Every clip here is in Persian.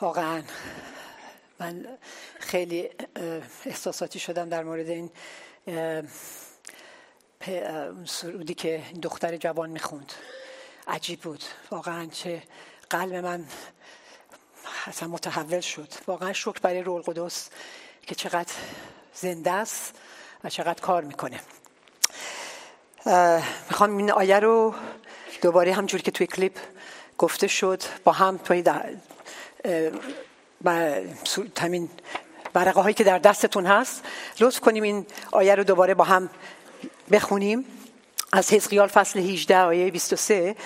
واقعا من خیلی احساساتی شدم در مورد این سرودی که دختر جوان می‌خوند. عجیب بود. واقعا چه قلب من اصلا متحول شد. واقعا شکر برای رول قدس که چقدر زنده است و چقدر کار می‌کنه. می‌خوام این آیه رو دوباره همجور که توی کلیپ گفته شد با هم توی همین برقه هایی که در دستتون هست. لطف کنیم این آیه رو دوباره با هم بخونیم. از حزقیال فصل 18 آیه 23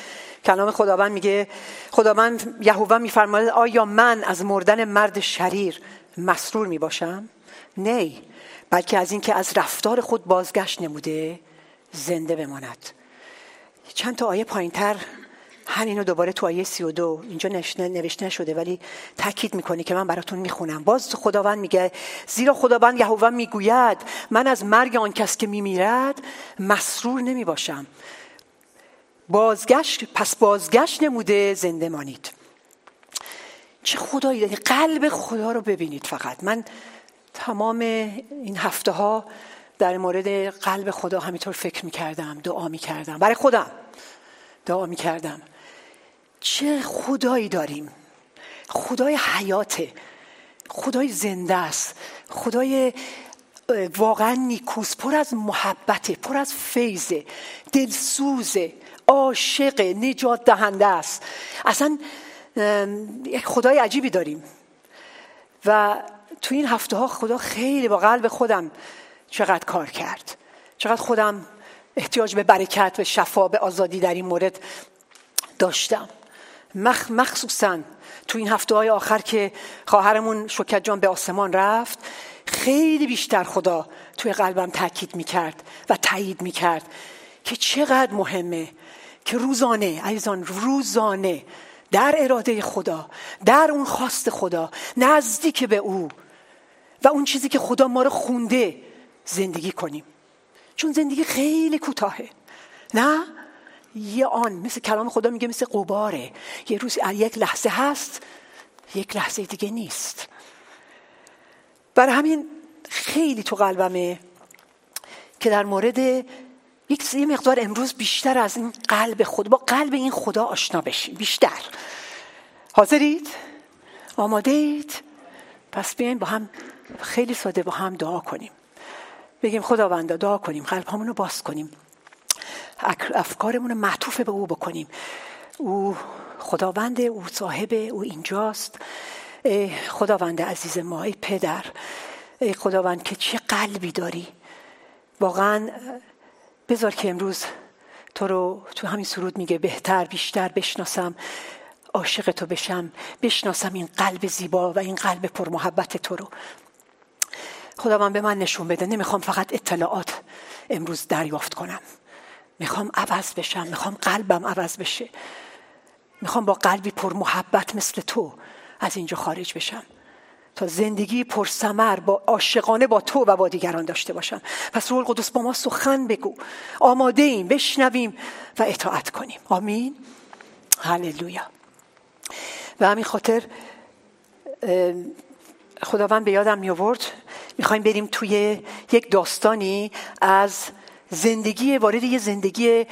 کلام خداوند میگه خداوند یهوه میفرماید آیا من از مردن مرد شریر مسرور می‌باشم؟ نه بلکه از اینکه از رفتار خود بازگشت نموده زنده بماند. چند تا آیه پایینتر همینو دوباره تو آیه سی و دو. اینجا نوشته نشده ولی تاکید می‌کنه که من براتون می‌خونم. باز خداوند میگه زیرا خداوند یهوه می‌گوید من از مرگ آن کس که میمیرد مسرور نمی‌باشم. بازگشت پس بازگشت نموده زنده مانید. چه خدایی؟ داری قلب خدا رو ببینید فقط. من تمام این هفته ها در مورد قلب خدا همینطور فکر می‌کردم دعا می‌کردم. برای خودم دعا می‌کردم. چه خدایی داریم؟ خدای حیاته خدای زنده است خدای واقعا نیکوس پر از محبته پر از فیضه دلسوزه عاشق نجات دهنده است. اصلا یک خدای عجیبی داریم. و تو این هفته ها خدا خیلی با قلب خودم چقدر کار کرد. چقدر خودم احتیاج به برکت و شفا به آزادی در این مورد داشتم. مخ مخصوصا تو این هفته های آخر که خواهرمون شکت جان به آسمان رفت خیلی بیشتر خدا توی قلبم تاکید می‌کرد و تایید می‌کرد که چقدر مهمه که روزانه عزیزان روزانه در اراده خدا در اون خواست خدا نزدیک به او و اون چیزی که خدا ما رو خونده زندگی کنیم. چون زندگی خیلی کوتاهه نه؟ یه آن مثل کلام خدا میگه مثل قباره یه روز یک لحظه هست یک لحظه دیگه نیست. برای همین خیلی تو قلبمه که در مورد یک یه مقدار امروز بیشتر از این قلب خود با قلب این خدا آشنا بشیم بیشتر. حاضرید؟ آماده اید؟ پس بیاین با هم خیلی ساده با هم دعا کنیم. بگیم خداوندا دعا کنیم قلب رو باز کنیم. افکارمون رو معطوف به او بکنیم. او خداوند او صاحب او اینجاست. ای خداوند عزیز ما ای پدر ای خداوند که چه قلبی داری. واقعا بذار که امروز تو رو تو همین سرود میگه بهتر بیشتر بشناسم عاشق تو بشم بشناسم این قلب زیبا و این قلب پر محبت تو رو. خداوند به من نشون بده نمی‌خوام فقط اطلاعات امروز دریافت کنم. می‌خوام عوض بشم می‌خوام قلبم عوض بشه. می‌خوام با قلبی پر محبت مثل تو از اینجا خارج بشم. تا زندگی پر سمر با عاشقانه با تو و با دیگران داشته باشم. پس روح القدس با ما سخن بگو. آماده ایم بشنویم و اطاعت کنیم. آمین. هللویا. و همین خاطر خداوند به یادم می آورد می‌خوایم بریم توی یک داستانی از زندگی وارد یه زندگی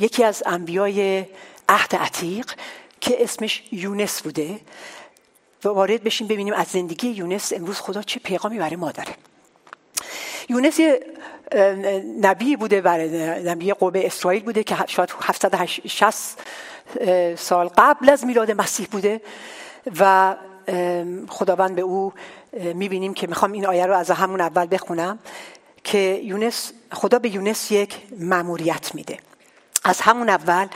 یکی از انبیای عهد عتیق که اسمش یونس بوده. و وارد بشیم ببینیم از زندگی یونس امروز خدا چه پیغامی برای ما داره. یونس یه نبی بوده برای نبی قوم اسرائیل بوده که شاید 760 سال قبل از میلاد مسیح بوده. و خداوند به او می‌بینیم که می‌خوام این آیه رو از همون اول بخونم. که یونس خدا به یونس یک مأموریت میده. از همون اول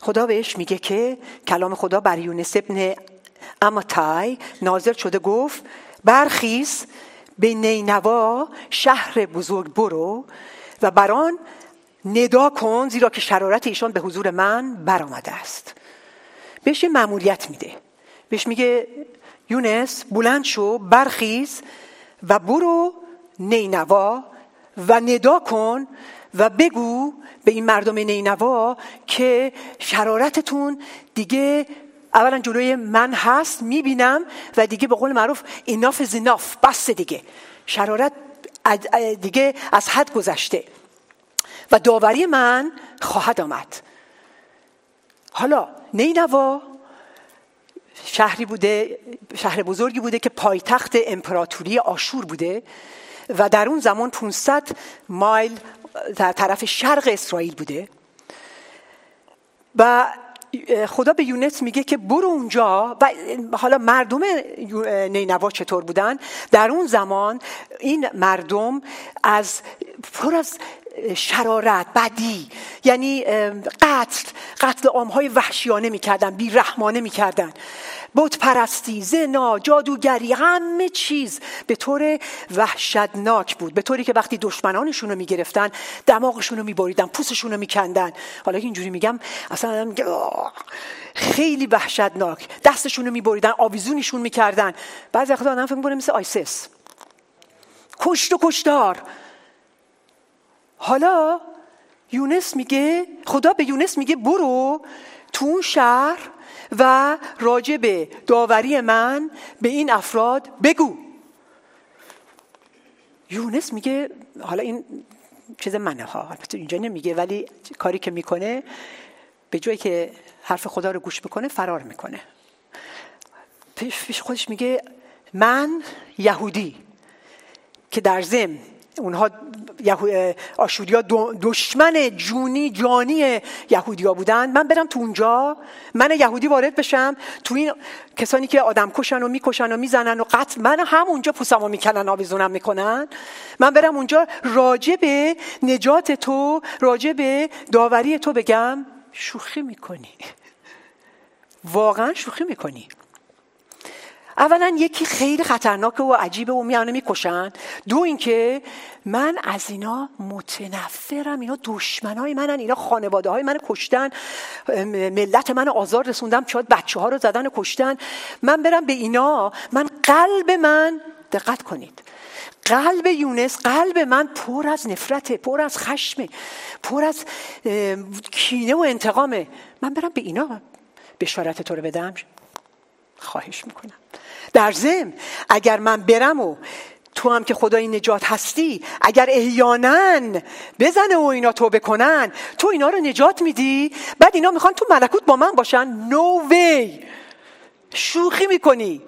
خدا بهش میگه که کلام خدا بر یونس ابن اماتای نازل شده گفت برخیز به نینوا شهر بزرگ برو و بران ندا کن زیرا که شرارت ایشان به حضور من برآمده است. بهش مأموریت میده. بهش میگه یونس بلند شو برخیز و برو نینوا و ندا کن و بگو به این مردم نینوا که شرارتتون دیگه اولا جلوی من هست می‌بینم و دیگه به قول معروف ایناف زیناف بس دیگه. شرارت دیگه از حد گذشته. و داوری من خواهد آمد. حالا نینوا شهری بوده شهر بزرگی بوده که پایتخت امپراتوری آشور بوده. و در اون زمان 500 مایل در طرف شرق اسرائیل بوده. و خدا به یونس میگه که برو اونجا و حالا مردم نینوا چطور بودن؟ در اون زمان این مردم از پر از شرارت بدی یعنی قتل قتل عامهای وحشیانه می‌کردن بیرحمانه می‌کردن. بت پرستی زنا جادوگری همه چیز به طور وحشتناک بود. به طوری که وقتی دشمنانشون رو می‌گرفتن دماغشون رو میبریدن پوستشون رو میکندن. حالا که اینجوری میگم اصلا خیلی وحشتناک. دستشون رو میبریدن آویزونشون می‌کردن. بعضی وقتا آدم فکر مثل آیسس کشت و کشتار. حالا یونس میگه خدا به یونس میگه برو تو اون شهر و راجع به داوری من به این افراد بگو. یونس میگه حالا این چیز منه ها البته اینجا نمیگه ولی کاری که می‌کنه به جایی که حرف خدا رو گوش بکنه فرار می‌کنه. پیش خودش میگه من یهودی که در زم اونها آشوریا دشمن جونی جانی یهودیا بودن من برم تو اونجا. من یهودی وارد بشم. تو این کسانی که آدم کشن و می‌کشن و می‌زنن و قتل من همونجا پوسمو می‌کنن آویزونم می‌کنن. من برم اونجا. راجع به نجات تو راجع به داوری تو بگم. شوخی می‌کنی. واقعا شوخی می‌کنی. اولا یکی خیلی خطرناکه و عجیبه و میانه می‌کشن. دو اینکه من از اینا متنفرم. اینا دشمنای منن. اینا خانواده های من کشتن ملت من آزار رسوندم. شاید بچه ها رو زدن و کشتن. من برم به اینا. من قلب من دقت کنید. قلب یونس قلب من پر از نفرته پر از خشمه پر از کینه و انتقامه. من برم به اینا. بشارت تو رو بدم. خواهش می‌کنم. در ضمن اگر من برم و تو هم که خدای نجات هستی اگر احیانا بزنه و اینا تو بکنن تو اینا رو نجات میدی؟ بعد اینا می‌خوان تو ملکوت با من باشن؟ نو no وی شوخی می‌کنی.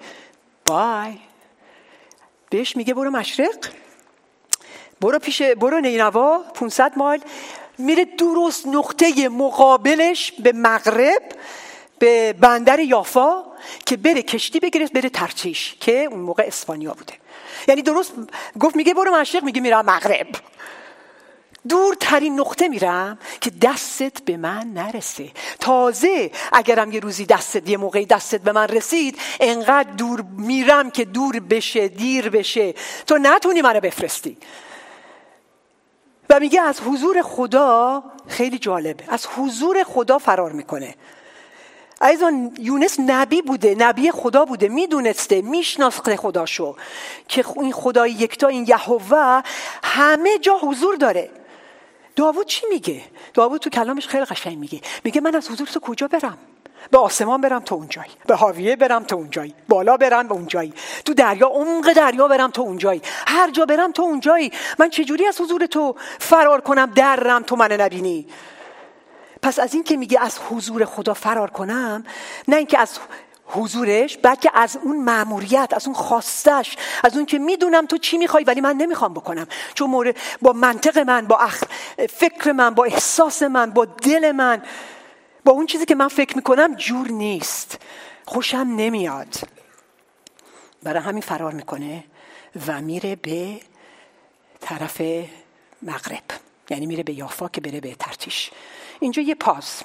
بای بهش میگه برو مشرق. برو پیش برو نینوا 500 مایل. میره درست نقطه مقابلش به مغرب. به بندر یافا که بره کشتی بگیره بره ترچیش که اون موقع اسپانیا بوده. یعنی درست گفت میگه برو مشرق میگه میرم مغرب. دورترین نقطه میرم که دستت به من نرسه. تازه اگرم یه روزی دستت یه موقعی دستت به من رسید انقدر دور میرم که دور بشه دیر بشه. تو نتونی منو بفرستی. و میگه از حضور خدا خیلی جالبه. از حضور خدا فرار می‌کنه. عزیزان یونس نبی بوده نبی خدا بوده می‌دونسته میشناخته خداشو که این خدای یکتا این یهوه همه جا حضور داره. داوود چی میگه؟ داوود تو کلامش خیلی قشنگ میگه. میگه من از حضور تو کجا برم؟ به آسمان برم تو اونجایی به حاویه برم تو اونجایی بالا برم به اونجایی تو دریا عمق دریا برم تو اونجایی هر جا برم تو اونجایی من چجوری از حضور تو فرار کنم؟ درم تو من نبینی. پس از این که میگه از حضور خدا فرار کنم نه اینکه از حضورش بلکه از اون معموریت از اون خواستش از اون که می‌دونم تو چی می‌خوای ولی من نمی‌خوام بکنم. چون مورد با منطق من با اخ... فکر من با احساس من با دل من با اون چیزی که من فکر می‌کنم جور نیست. خوشم نمیاد. برای همین فرار می‌کنه و میره به طرف مغرب. یعنی میره به یافا که بره به ترتیش. اینجا یه پاز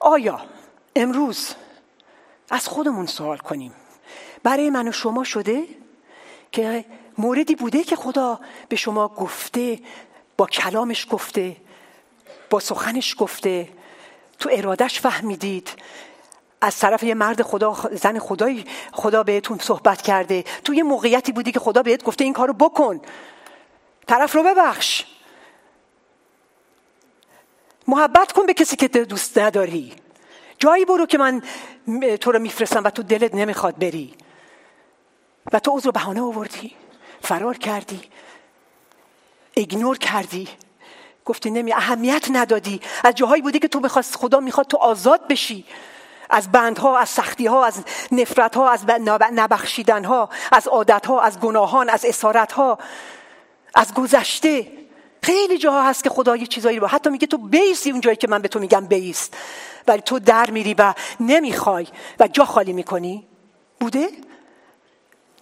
آیا امروز از خودمون سوال کنیم؟ برای من و شما شده که موردی بوده که خدا به شما گفته با کلامش گفته با سخنش گفته تو ارادش فهمیدید از طرف یه مرد خدا زن خدای خدا بهتون صحبت کرده تو یه موقعیتی بودی که خدا بهت گفته این کارو بکن. طرف رو ببخش. محبت کن به کسی که دوست نداری. جایی برو که من تو رو میفرستم و تو دلت نمی‌خواد بری. و تو عذر بهانه آوردی. فرار کردی. ایگنور کردی. گفتی نمی اهمیت ندادی. از جاهایی بودی که تو می‌خواست خدا می‌خواد تو آزاد بشی. از بندها از سختی ها از نفرت ها از نبخشیدن ها از عادت ها از گناهان از اسارت ها از گذشته. خیلی جاها هست که خدا یه چیزایی رو حتی میگه تو بیستی اون جایی که من به تو میگم بیست. ولی تو در میری و نمی‌خوای و جا خالی می‌کنی. بوده؟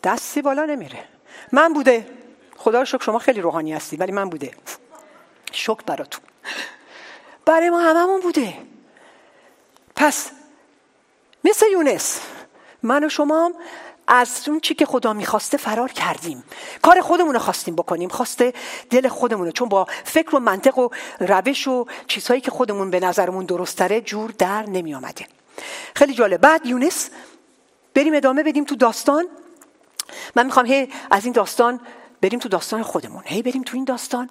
دستی بالا نمیره. من بوده. خدا رو شکر شما خیلی روحانی هستی ولی من بوده. شکر براتون. برای ما هممون بوده. پس مثل یونس من و شما از اون چی که خدا می‌خواسته فرار کردیم. کار خودمون رو خواستیم بکنیم. خواسته دل خودمونه چون با فکر و منطق و روش و چیزهایی که خودمون به نظرمون درستره جور در نمی آمده خیلی جالب. بعد یونس بریم ادامه بدیم تو داستان. من می‌خوام هی از این داستان بریم تو داستان خودمون. هی بریم تو این داستان.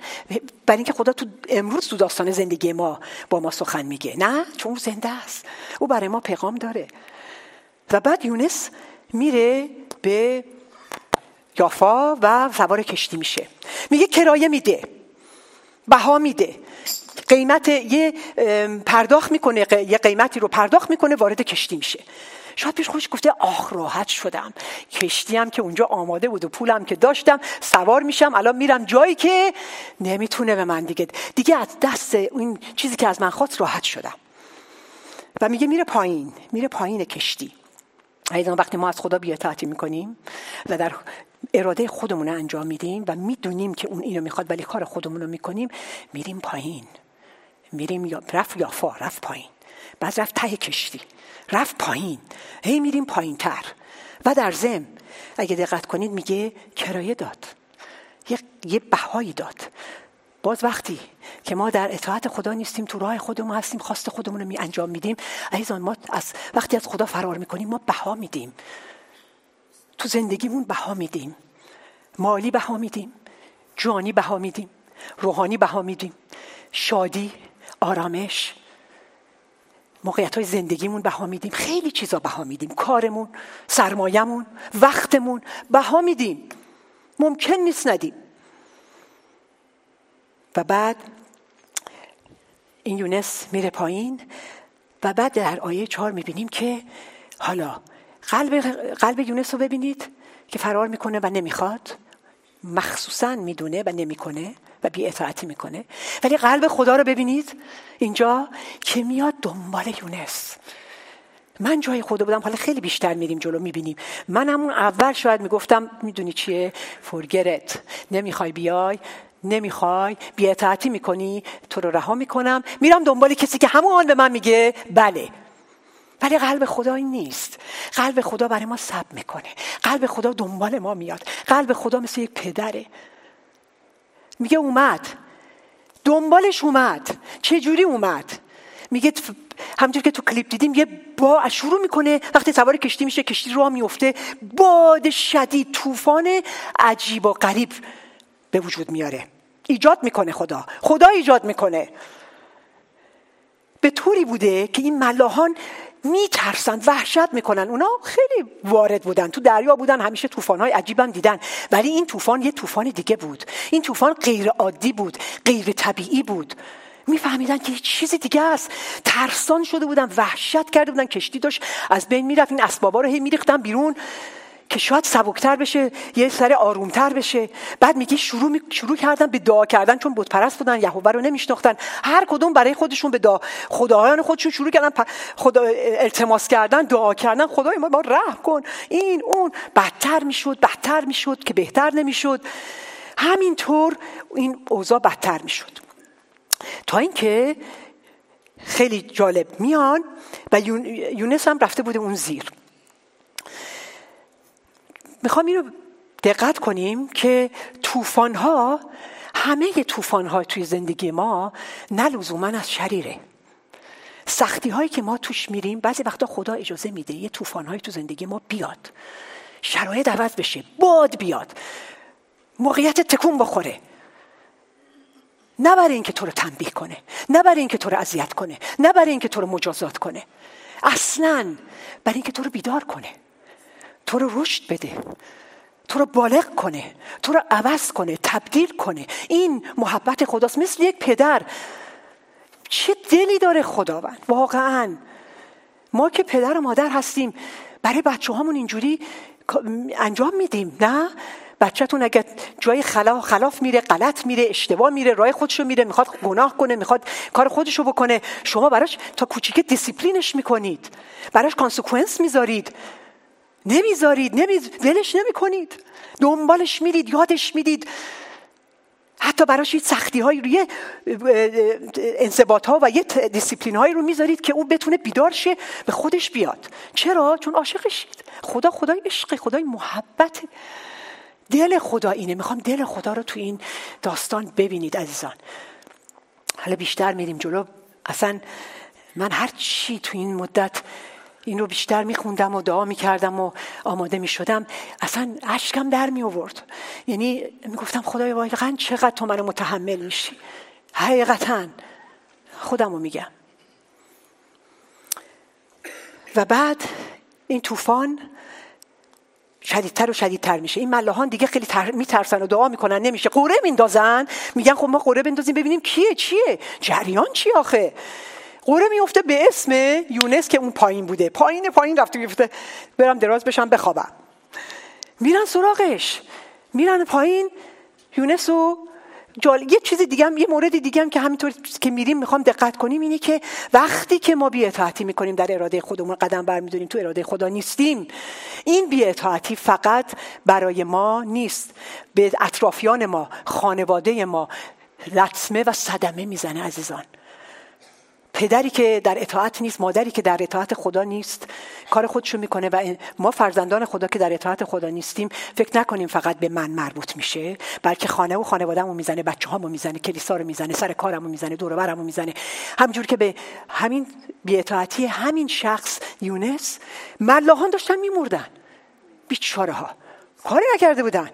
برای اینکه خدا تو امروز تو داستان زندگی ما با ما سخن میگه. نه چون زنده است. او برای ما پیغام داره. و بعد یونس میره به یافا و سوار کشتی میشه. میگه کرایه میده. بها میده. قیمت یه پرداخت می‌کنه یه قیمتی رو پرداخت می‌کنه وارد کشتی میشه. شاید پیش خودش گفته آخ راحت شدم. کشتی هم که اونجا آماده بود و پولم که داشتم سوار میشم الان میرم جایی که نمی‌تونه به من دیگه. دیگه از دست این چیزی که از من خواست راحت شدم. و میگه میره پایین میره پایین کشتی. ایضا وقتی ما از خدا بیاطاعتی می‌کنیم و در اراده خودمون انجام میدیم و می‌دونیم که اون اینو می‌خواد ولی کار خودمون رو می‌کنیم میریم پایین. میریم یا رفت یافا رفت پایین. بعد رفت ته کشتی. رفت پایین. هی میریم پایین تر و در زم اگه دقت کنید میگه کرایه داد. یه, یه بهایی داد. باز وقتی که ما در اطاعت خدا نیستیم تو راه خودمون هستیم خواست خودمون رو می انجام میدیم عزیزان ما از وقتی از خدا فرار می‌کنیم ما بها میدیم. تو زندگیمون بها میدیم. مالی بها میدیم. جانی بها میدیم. روحانی بها میدیم. شادی آرامش موقعیت های زندگیمون بها میدیم. خیلی چیزا بها میدیم. کارمون سرمایهمون وقتمون بها میدیم. ممکن نیست ندیم. و بعد این یونس میره پایین و بعد در آیه چهار می‌بینیم که حالا قلب, قلب یونس رو ببینید که فرار می‌کنه و نمی‌خواد. مخصوصا می‌دونه و نمی‌کنه و بی اطاعتی می‌کنه. ولی قلب خدا رو ببینید اینجا که میاد دنبال یونس. من جای خدا بودم حالا خیلی بیشتر میریم جلو می‌بینیم. من همون اول شاید می‌گفتم می‌دونی چیه؟ فرگرت نمی‌خوای بیای. نمی‌خوای؟ بیاطاعتی می‌کنی؟ تو رو رها می‌کنم. میرم دنبال کسی که همون به من میگه. بله. ولی قلب خدا این نیست. قلب خدا برای ما سب می‌کنه. قلب خدا دنبال ما میاد. قلب خدا مثل یک پدره. میگه اومد. دنبالش اومد. چه جوری اومد؟ میگه همونجور که تو کلیپ دیدیم یه با شروع می‌کنه. وقتی سوار کشتی میشه کشتی راه میفته باد شدید طوفان عجیب و غریب. به وجود میاره. ایجاد می‌کنه خدا. خدا ایجاد می‌کنه. به طوری بوده که این ملاحان میترسن وحشت می‌کنن. اونا خیلی وارد بودن تو دریا بودن همیشه طوفان‌های عجیبم دیدن. ولی این طوفان یه طوفان دیگه بود. این طوفان غیر عادی بود غیر طبیعی بود. میفهمیدن که یه چیز دیگه است. ترسان شده بودن وحشت کرده بودن کشتی داشت از بین می‌رفت این اسبابا رو هی میریختن بیرون. که شاید سبکتر بشه یه سر آرومتر بشه. بعد میگه شروع می... شروع کردن به دعا کردن چون بود پرست بودن یهوه رو نمیشناختن. هر کدوم برای خودشون به دعا خدایان خودشون شروع کردن خدا التماس کردن دعا کردن. خدای ما با رحم کن. این اون. بدتر می‌شد بدتر می‌شد که بهتر نمی‌شد. همینطور این اوضاع بدتر می‌شد. تا اینکه خیلی جالب. میان و یونس هم رفته بوده اون زیر. می‌خوام اینو دقت کنیم که طوفان ها همه طوفان ها توی زندگی ما نه لزوما از شریره. سختی هایی که ما توش میریم بعضی وقتا خدا اجازه میده یه طوفان هایی تو زندگی ما بیاد. شرایط عوض بشه باد بیاد. موقعیت تکون بخوره. نه برای اینکه تو رو تنبیه کنه نه برای اینکه تو رو اذیت کنه نه برای اینکه تو رو مجازات کنه. اصلا برای اینکه تو رو بیدار کنه. تو رو رشد بده. تو رو بالغ کنه. تو رو عوض کنه تبدیل کنه. این محبت خداست. مثل یک پدر. چه دلی داره خداوند؟ واقعا. ما که پدر و مادر هستیم برای بچه همون اینجوری انجام میدیم نه؟ بچهتون اگر جای خلاف, خلاف میره غلط میره اشتباه میره راه خودشو میره می‌خواد گناه کنه می‌خواد کار خودشو بکنه شما براش تا کوچیک دیسیپلینش می‌کنید. براش consequence می‌ذارید. نمی‌ذارید نمی... ولش نمی‌کنید. دنبالش میرید یادش می‌دید حتی براش یه سختی های روی انضباط ها و یه دیسیپلین هایی رو می‌ذارید که اون بتونه بیدار شه به خودش بیاد. چرا؟ چون عاشقشید. خدا خدای عشق خدای محبت. دل خدا اینه. می‌خوام دل خدا رو تو این داستان ببینید عزیزان. حالا بیشتر میریم جلو. اصلا من هر چی تو این مدت این رو بیشتر میخوندم و دعا می‌کردم و آماده می‌شدم. اصلا عشقم در می آورد یعنی می‌گفتم خدای واقعا چقدر تو منو متحمل میشی؟ حقیقتا خودم رو میگم. و بعد این طوفان شدیدتر و شدیدتر میشه. این ملاحان دیگه خیلی تر... میترسن و دعا می‌کنن نمیشه. قوره میندازن. میگن خب ما قوره بندازیم ببینیم کیه چیه؟ جریان چی آخه؟ قوره میفته به اسم یونس که اون پایین بوده. پایین پایین رفته میفته برم دراز بشم بخوابم. میرن سراغش. میرن پایین. یونس و جال... یه چیز دیگه هم یه مورد دیگه هم که همینطور که میریم می‌خوام دقت کنیم اینه که وقتی که ما بی‌اطاعتی می‌کنیم در اراده خودمون قدم برمیداریم تو اراده خدا نیستیم. این بی‌اطاعتی فقط برای ما نیست. به اطرافیان ما خانواده ما لطمه و صدمه می‌زنه عزیزان. پدری که در اطاعت نیست مادری که در اطاعت خدا نیست کار خودشو می‌کنه و ما فرزندان خدا که در اطاعت خدا نیستیم فکر نکنیم فقط به من مربوط میشه بلکه خانه و خانوادهمو می‌زنه بچه هامو می‌زنه کلیسا رو می‌زنه سر کارمو می‌زنه دور برمو می‌زنه. همجور که به همین بیاطاعتی همین شخص یونس ملاحان داشتن میمردن. بیچاره ها کاری نکرده بودن.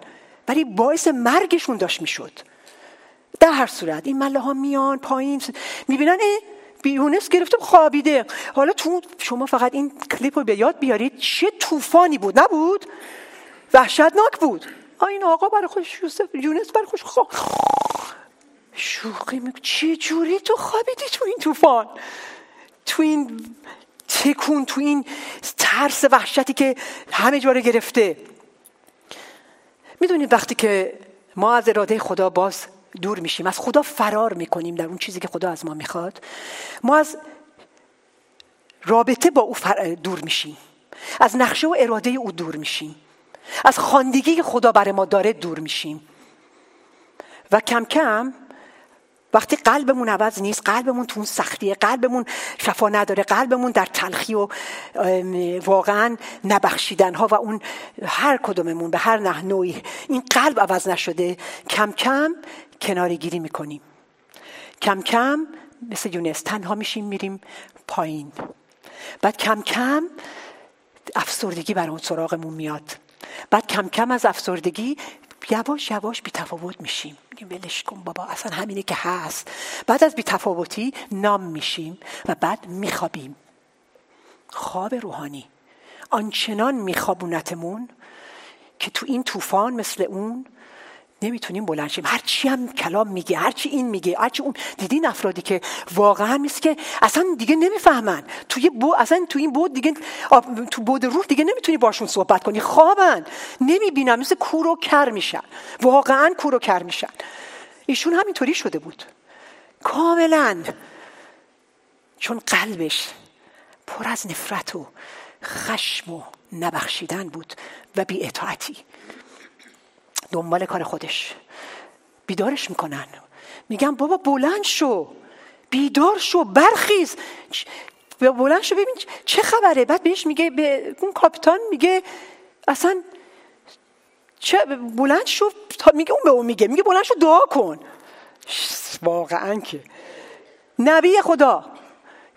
ولی باعث مرگشون داشت می‌شد. در هر صورت این مله ها میان پایین می‌بینن یونس گرفته خوابیده. حالا تو شما فقط این کلیپ رو به یاد بیارید چه طوفانی بود. نبود. وحشتناک بود. این آقا برای خوش یوسف یونس برای خوش خواب شوقی میگه چه جوری تو خوابیدی تو این طوفان؟ تو این تکون تو این ترس وحشتی که همه جا گرفته. می‌دونید وقتی که ما از اراده خدا باز دور میشیم از خدا فرار می‌کنیم در اون چیزی که خدا از ما می‌خواد. ما از رابطه با او دور میشیم. از نقشه و اراده او دور میشیم. از خاندگی خدا برای ما داره دور میشیم. و کم کم وقتی قلبمون عوض نیست قلبمون تو اون سختیه قلبمون شفا نداره قلبمون در تلخی و واقعا نبخشیدن ها و اون هر کدوممون به هر نوعی این قلب عوض نشده کم کم کناری گیری می‌کنیم. کم کم مثل یونس تنها میشیم میریم پایین. بعد کم کم افسردگی بر اون سراغمون میاد. بعد کم کم از افسردگی یواش یواش بی تفاوت میشیم. میگیم ولش کن بابا اصلا همینه که هست. بعد از بی تفاوتی نام میشیم و بعد میخوابیم. خواب روحانی. آنچنان میخوابونتمون که تو این طوفان مثل اون نمی‌تونیم بلند شیم. هرچی هم کلام میگه هرچی این میگه هرچی اون. دیدین افرادی که واقعا نیست که اصلا دیگه نمی‌فهمن. توی بو اصلا تو این بود دیگه تو بود روح دیگه نمی‌تونی باشون صحبت کنی. خوابن. نمی‌بینم مثل کور و کر میشن. واقعا کور و کر میشن. ایشون همینطوری شده بود. کاملا. چون قلبش پر از نفرت و خشم و نبخشیدن بود و بی دنبال کار خودش. بیدارش می‌کنن. میگن بابا بلند شو. بیدار شو برخیز. بلند شو ببین چه خبره. بعد بهش میگه به اون کاپیتان میگه اصلا چه بلند شو میگه اون به اون میگه. میگه بلند شو دعا کن. واقعا که. نبی خدا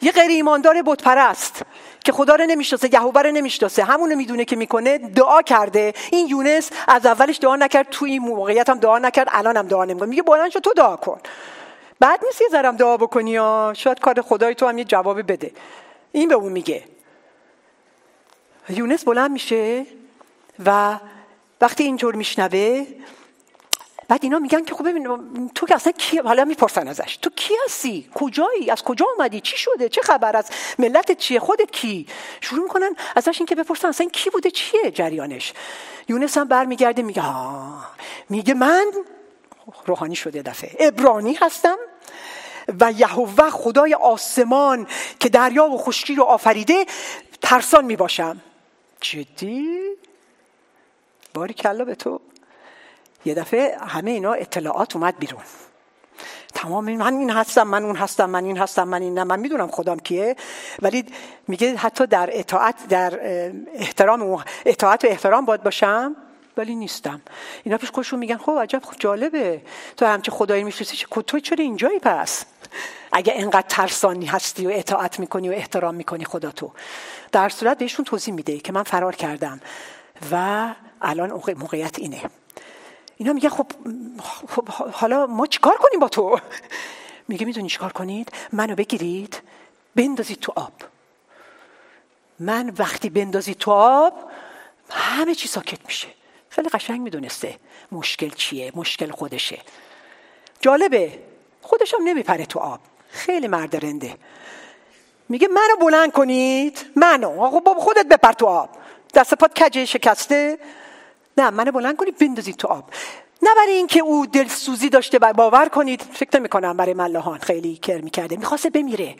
یه غیر ایماندار بت پرست که خدا رو نمی‌شناسه یهوه رو نمی‌شناسه. همونو می‌دونه که می‌کنه دعا کرده. این یونس از اولش دعا نکرد تو این موقعیت هم دعا نکرد الان هم دعا نمی‌کنه. میگه بلند شو تو دعا کن. بعد نیست یه ذرم دعا بکنی یا؟ شاید کار خدای تو هم یه جواب بده. این به اون میگه. یونس بلند میشه و وقتی اینجور میشنوه بعد اینا میگن که خب ببین تو که اصلا کی حالا می‌پرسن ازش. تو کی هستی؟ کجایی؟ از کجا اومدی؟ چی شده؟ چه خبر از ملت چیه؟ خودت کی؟ شروع می‌کنن ازش اینکه بپرسن اصلا کی بوده؟ چیه جریانش؟ یونس هم برمیگرده میگه میگه من روحانی شده دفعه. ابرانی هستم و یهوه خدای آسمان که دریا و خشکی رو آفریده ترسان می‌باشم. جدی؟ باری کلا به تو. یه دفعه همه اینا اطلاعات اومد بیرون. تمام من این هستم من اون هستم من این هستم من این نه من می‌دونم خودم کیه. ولی میگه حتی در اطاعت در احترام اطاعت و احترام باید باشم ولی نیستم. اینا پیش خودشون میگن خب عجب خب جالبه. تو همچه خدایی می‌شناسی تو چرا اینجایی پس؟ اگه انقدر ترسانی هستی و اطاعت می‌کنی و احترام می‌کنی خدا تو. در صورت بهشون توضیح میده که من فرار کردم و الان موقعیت اینه. اینا میگن خب, خب حالا ما چیکار کنیم با تو؟ میگه می‌دونی چیکار کنید؟ منو بگیرید بندازید تو آب. من وقتی بندازید تو آب همه چی ساکت میشه. خیلی قشنگ می‌دونسته مشکل چیه مشکل خودشه. جالبه خودشم نمیپره تو آب. خیلی مرد رنده. میگه منو بلند کنید منو. آقا خودت بپر تو آب. دست پات کجه شکسته؟ نه منو بلند کنید بندازید تو آب. نه برای اینکه او دلسوزی داشته باور کنید. فکر نمی کنم برای ملاحان خیلی کر می‌کرده. می‌خواسته بمیره.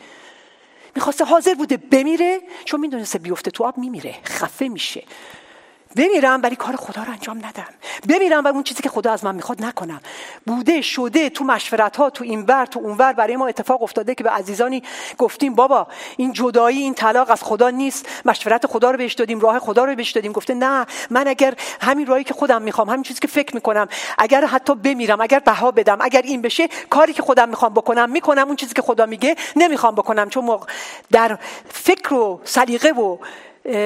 می‌خواسته حاضر بوده بمیره چون می‌دونسته بیفته تو آب میمیره. خفه میشه. بمیرم ولی کار خدا رو انجام ندم. بمیرم و اون چیزی که خدا از من می‌خواد نکنم. بوده شده تو مشورت ها تو اینور تو اونور برای ما اتفاق افتاده که به عزیزانی گفتیم بابا این جدایی این طلاق از خدا نیست. مشورت خدا رو بهش دادیم راه خدا رو بهش دادیم. گفته نه من اگر همین راهی که خودم می‌خوام همین چیزی که فکر می‌کنم اگر حتی بمیرم اگر بها بدم اگر این بشه کاری که خودم می‌خوام بکنم می‌کنم اون چیزی که خدا میگه نمی‌خوام بکنم. چون در فکر و سلیقه و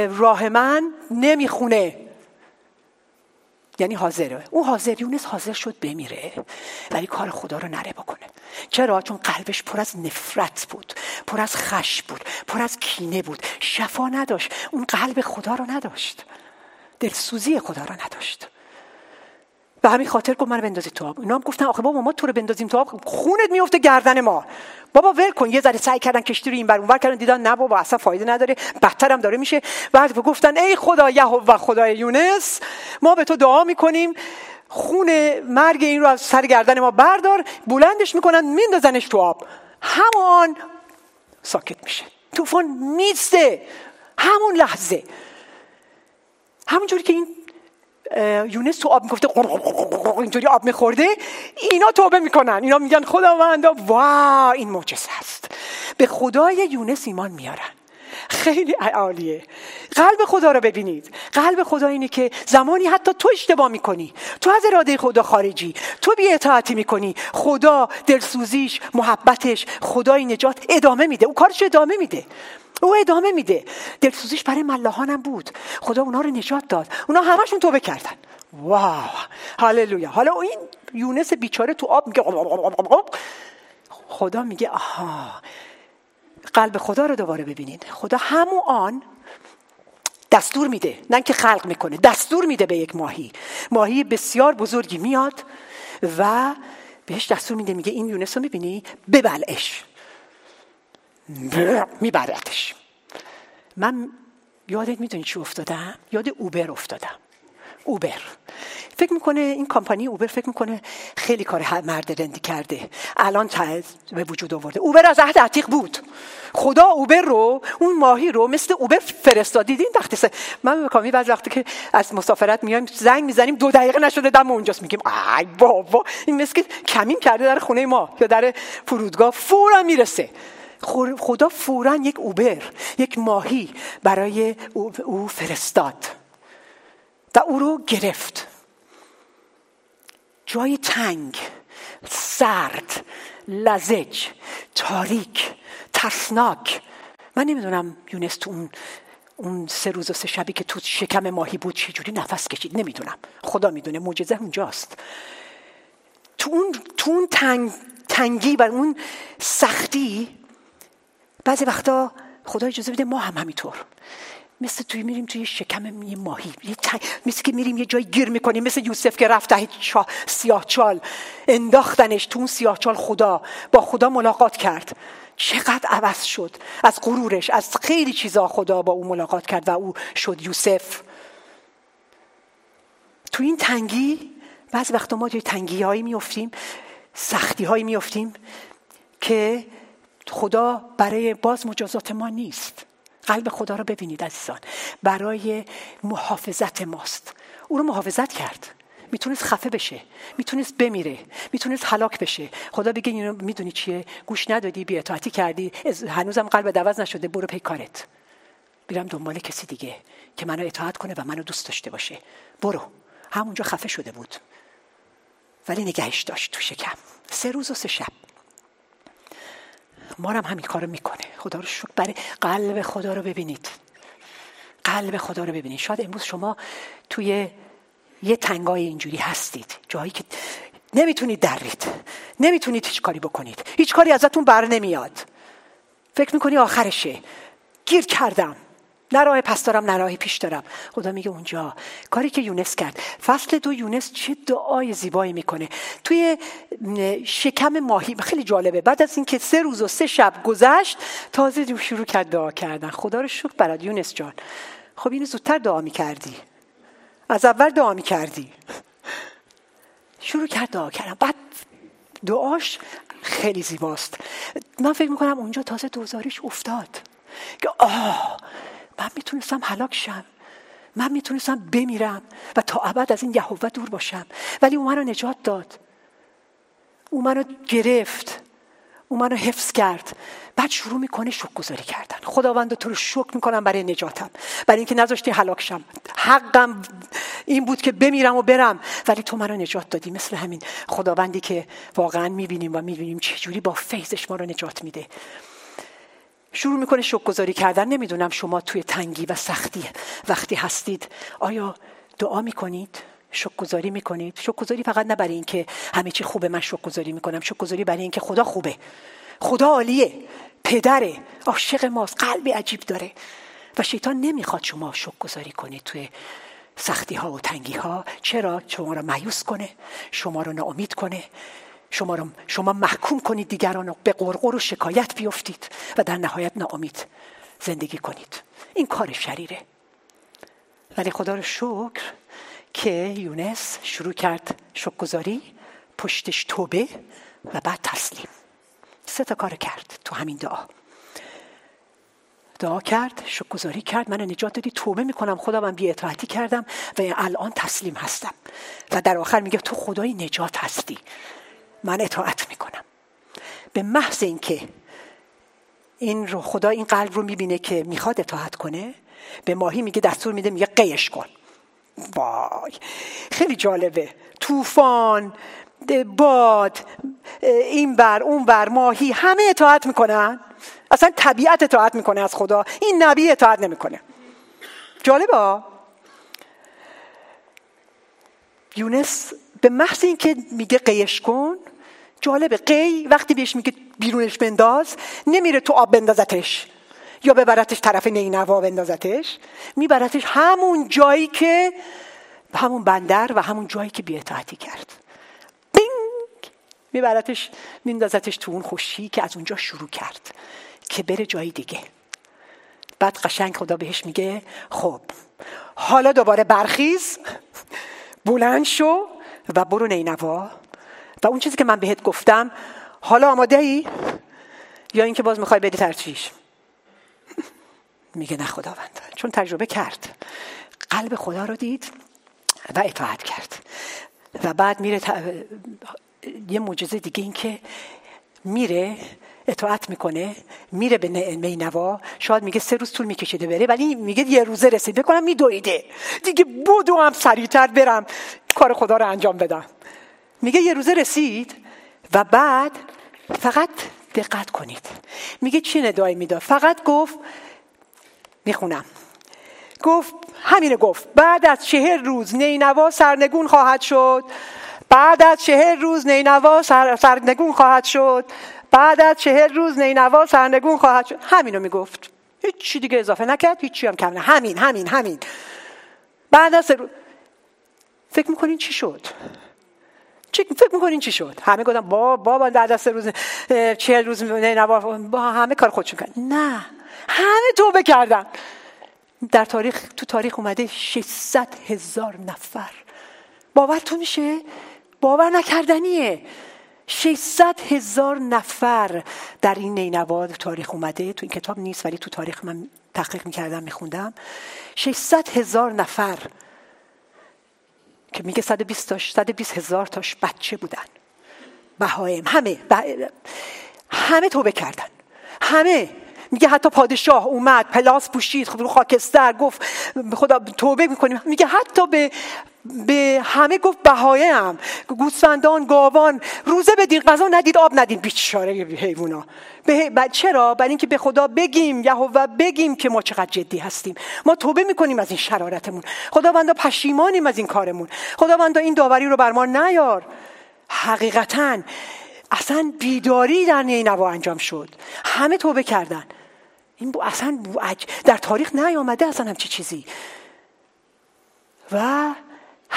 راه من نمی‌خونه. یعنی حاضره. اون حاضر یونس حاضر شد بمیره. ولی کار خدا رو نره بکنه. چرا؟ چون قلبش پر از نفرت بود. پر از خش بود. پر از کینه بود. شفا نداشت. اون قلب خدا رو نداشت. دلسوزی خدا رو نداشت. به همین خاطر گفت من بندازید تو آب. اینا هم گفتن آخه بابا ما تو رو بندازیم تو آب. خونت میفته گردن ما. بابا ول کن. یه ذره سعی کردن کشتی رو این بر اونور کردن. دیدن نه بابا اصلا فایده نداره. بدتر هم داره میشه. بعد گفتن ای خدا یهوه خدای یونس ما به تو دعا می‌کنیم. خون مرگ این رو از سر گردن ما بردار. بلندش می‌کنن میندازنش تو آب. همان ساکت میشه. طوفان میسته. همون لحظه. همونجوری که این یونس تو آب می‌گفته اینطوری آب میخورده اینا توبه می‌کنن. اینا میگن خداوندا وا این معجزه است. به خدای یونس ایمان میارن. خیلی عالیه. قلب خدا رو ببینید. قلب خدا اینه که زمانی حتی تو اشتباه می‌کنی. تو از اراده خدا خارجی. تو بی اطاعتی می‌کنی. خدا دلسوزیش محبتش خدای نجات ادامه میده. او کارش ادامه میده. او ادامه میده. دلسوزیش برای ملاحانم بود. خدا اونا رو نجات داد. اونا همشون توبه کردن. واو. هاللویا. حالا این یونس بیچاره تو آب میگه خدا میگه آها. قلب خدا رو دوباره ببینید خدا همون آن دستور میده. نه که خلق می‌کنه. دستور میده به یک ماهی. ماهی بسیار بزرگی میاد و بهش دستور میده. میگه این یونس رو می‌بینی؟ ببلعش. میبردش من یادت می‌دونی چی افتادم؟ یاد اوبر افتادم. اوبر. فکر می‌کنه این کمپانی اوبر فکر می‌کنه خیلی کار مرد رندی کرده. الان به وجود آورده. اوبر از عهد عتیق بود. خدا اوبر رو اون ماهی رو مثل اوبر فرستاد. دیدین وقتی من کامی بعض وقتی که از مسافرت میایم زنگ می‌زنیم دو دقیقه نشده دم اونجاست. میگیم ای بابا. این مثل کمین کرده در خونه ما یا در فرودگاه فورا می‌رسه. خدا فورا یک اوبر یک ماهی برای او فرستاد و او رو گرفت. جای تنگ سرد لزج تاریک ترسناک. من نمی‌دونم یونس تو اون اون سه روز و سه شبی که تو شکم ماهی بود چجوری نفس کشید نمی‌دونم. خدا می‌دونه معجزه اونجاست. تو اون تو اون تنگ تنگی و اون سختی بعضی وقتا خدا اجازه بده ما هم همینطور. مثل توی میریم توی شکم یه ماهی یه مثل که میریم یه جای گیر می‌کنیم مثل یوسف که رفت ته چا... سیاه چال انداختنش تو اون سیاه چال خدا با خدا ملاقات کرد. چقدر عوض شد. از غرورش از خیلی چیزا خدا با او ملاقات کرد و او شد یوسف. تو این تنگی بعضی وقتا ما توی تنگی هایی میفتیم سختی هایی میفتیم که خدا برای باز مجازات ما نیست. قلب خدا رو ببینید عزیزان. برای محافظت ماست. او رو محافظت کرد. می‌تونست خفه بشه. می‌تونست بمیره. می‌تونست هلاک بشه. خدا بگه اینو می‌دونی چیه؟ گوش ندادی بی اطاعتی کردی هنوزم قلب دوز نشده. برو پی کارت. بیرم دنبال کسی دیگه که منو اطاعت کنه و منو دوست داشته باشه. برو. همونجا خفه شده بود. ولی نگهش داشت تو شکم. سه روز و سه شب. ما هم همین کارو می‌کنه. خدا رو شکر. برای قلب خدا رو ببینید. قلب خدا رو ببینید. شاید امروز شما توی یه تنگای اینجوری هستید. جایی که نمی‌تونید درید. نمی‌تونید هیچ کاری بکنید. هیچ کاری ازتون بر نمیاد. فکر می‌کنی آخرشه. گیر کردم. نه راه پس دارم نه راه پیش دارم. خدا میگه اونجا. کاری که یونس کرد. فصل دو یونس چه دعای زیبایی می‌کنه. توی شکم ماهی خیلی جالبه. بعد از اینکه سه روز و سه شب گذشت تازه شروع کرد دعا کردن. خدا رو شکر برات یونس جان. خب اینو زودتر دعا می‌کردی. از اول دعا می‌کردی. شروع کرد دعا کردن. بعد دعاش خیلی زیباست. من فکر می‌کنم اونجا تازه دوزارش افتاد. که آه من می‌تونستم هلاک شم. من می‌تونستم بمیرم و تا ابد از این یهوه دور باشم. ولی او منو نجات داد. او منو گرفت. او منو حفظ کرد. بعد شروع می‌کنه شک گذاری کردن. خداوند تو رو شکر می‌کنم برای نجاتم. برای اینکه نذاشتی هلاک شم. حقم این بود که بمیرم و برم. ولی تو منو نجات دادی. مثل همین خداوندی که واقعا می‌بینیم و می‌بینیم چجوری با فیضش ما رو نجات میده. شروع می‌کنه شک گذاری کردن. نمی‌دونم شما توی تنگی و سختی وقتی هستید. آیا دعا می‌کنید؟ شک گذاری می‌کنید؟ شک گذاری فقط نه برای اینکه همه چی خوبه من شک گذاری می‌کنم. شک گذاری برای اینکه خدا خوبه. خدا عالیه پدره عاشق ماست قلبی عجیب داره. و شیطان نمی‌خواد شما شک گذاری کنید توی سختی ها و تنگی ها چرا؟ شما را مایوس کنه شما را ناامید کنه. شما, رو شما محکوم کنید دیگران به قرقر و شکایت بیفتید و در نهایت ناامید زندگی کنید. این کار شریره. ولی خدا رو شکر که یونس شروع کرد شکگذاری پشتش توبه و بعد تسلیم. سه تا کار کرد تو همین دعا. دعا کرد شکرگزاری کرد. من نجات دادی توبه می‌کنم. خدا من بی کردم و الان تسلیم هستم. و در آخر میگه تو خدای نجات هستی. من اطاعت می‌کنم. به محض اینکه این رو خدا این قلب رو می‌بینه که می‌خواد اطاعت کنه به ماهی میگه دستور میده میگه قیش کن. وای خیلی جالبه. طوفان باد این بر اون بر ماهی همه اطاعت می‌کنن. اصلا طبیعت اطاعت می‌کنه از خدا. این نبی اطاعت نمی‌کنه. جالبه؟ یونس به محض اینکه میگه قیش کن جالبه. قی وقتی بهش میگه بیرونش بنداز نمیره تو آب بندازتش. یا ببرتش طرف نینوا بندازتش. میبرتش همون جایی که همون بندر و همون جایی که بیعتاعتی کرد. بینگ! میبرتش میندازتش تو اون خوشی که از اونجا شروع کرد که بره جایی دیگه. بعد قشنگ خدا بهش میگه خب حالا دوباره برخیز بلند شو و برو نینوا. و اون چیزی که من بهت گفتم حالا آماده ای یا اینکه باز می‌خوای بدی ترچیش میگه نه خداوند چون تجربه کرد. قلب خدا رو دید و اطاعت کرد. و بعد میره یه معجزه دیگه این که میره اطاعت می‌کنه میره به مینوا. شاید میگه سه روز طول میکشیده بره ولی میگه یه روزه رسید. بکنم میدویده. دیگه بودو هم سریعتر برم. کار خدا رو انجام بدم. میگه یه روزه رسید و بعد فقط دقت کنید. میگه چی ندایی می‌داد؟ فقط گفت می‌خونم. گفت همینه گفت. بعد از چهر روز نینوا سرنگون خواهد شد. بعد از چهر روز نینوا سر، سرنگون خواهد شد. بعد از چهر روز نینوا سرنگون خواهد شد. همینو می‌گفت. هیچ دیگه اضافه نکرد هیچی هم کم همین همین همین. بعد از رو... فکر می‌کنین چی شد؟ چی فکر می‌کنین چی شد؟ همه گفتن با بابا از سه روز چهل روز با همه کار خودشون کردن. نه. همه توبه کردن. در تاریخ تو تاریخ اومده 600 هزار نفر. باورتون میشه؟ باور نکردنیه. 600 هزار نفر در این نینوا تاریخ اومده. تو این کتاب نیست ولی تو تاریخ من تحقیق می‌کردم میخوندم. 600 هزار نفر که میگه 120 تاش 120 هزار تاش بچه بودن. بهایم. همه. همه توبه کردن. همه. میگه حتی پادشاه اومد پلاس پوشید خب رو خاکستر گفت خدا توبه می‌کنیم. میگه حتی به به همه گفت بهایه هم گوسفندان گاوان روزه بدین غذا ندید آب ندید بیچاره حیوونا. به چرا؟ برای اینکه به خدا بگیم یهوه بگیم که ما چقدر جدی هستیم. ما توبه می‌کنیم از این شرارتمون. خداوندا پشیمانیم از این کارمون. خداوندا این داوری رو بر ما نیار. حقیقتا اصلا بیداری در نینوا انجام شد. همه توبه کردن. این بو اصلا بو در تاریخ نیامده اصلا همچی چیزی. و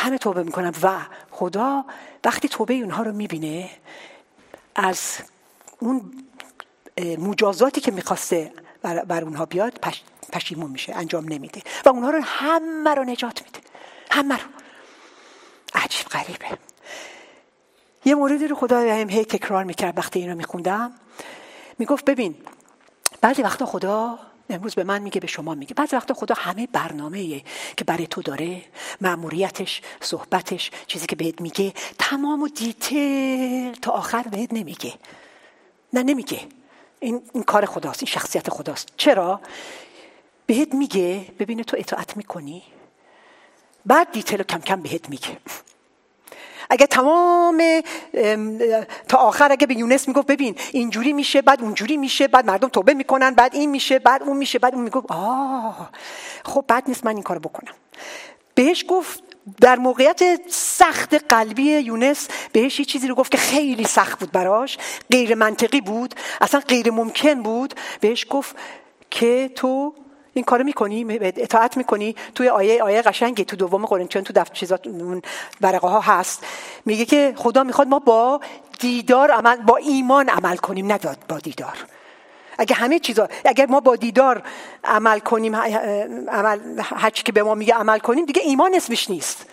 همه توبه می‌کنن و خدا وقتی توبه اونها رو می‌بینه از اون مجازاتی که می‌خواسته بر, اونها بیاد پش، پشیمون میشه انجام نمیده. و اونها رو همه رو نجات میده. همه رو. عجیب غریبه. یه موردی رو خدا هم هی تکرار می‌کرد وقتی این رو میخوندم. می‌گفت ببین بعضی وقتا خدا امروز به من میگه به شما میگه. بعضی وقتا خدا همه برنامه که برای تو داره معموریتش صحبتش چیزی که بهت میگه تمام و دیتیل تا آخر بهت نمیگه. نه نمیگه. این, این کار خداست این شخصیت خداست. چرا؟ بهت میگه ببینه تو اطاعت می‌کنی بعد دیتیل کم کم بهت میگه. اگه تمام تا آخر اگه به یونس می‌گفت ببین اینجوری میشه بعد اونجوری میشه بعد مردم توبه می‌کنن بعد این میشه بعد اون میشه بعد اون می‌گفت آه خب بعد نیست من این کارو بکنم. بهش گفت در موقعیت سخت قلبی یونس بهش یه چیزی رو گفت که خیلی سخت بود براش غیر منطقی بود اصلا غیر ممکن بود. بهش گفت که تو این کارو می‌کنی؟ اطاعت می‌کنی؟ توی آیه آیه قشنگی تو دوم قرنتیان تو دفتر چیزات اون ورقه ها هست. میگه که خدا می‌خواد ما با دیدار عمل با ایمان عمل کنیم نداد با دیدار. اگه همه چیزا اگر ما با دیدار عمل کنیم عمل هر که به ما میگه عمل کنیم دیگه ایمان اسمش نیست.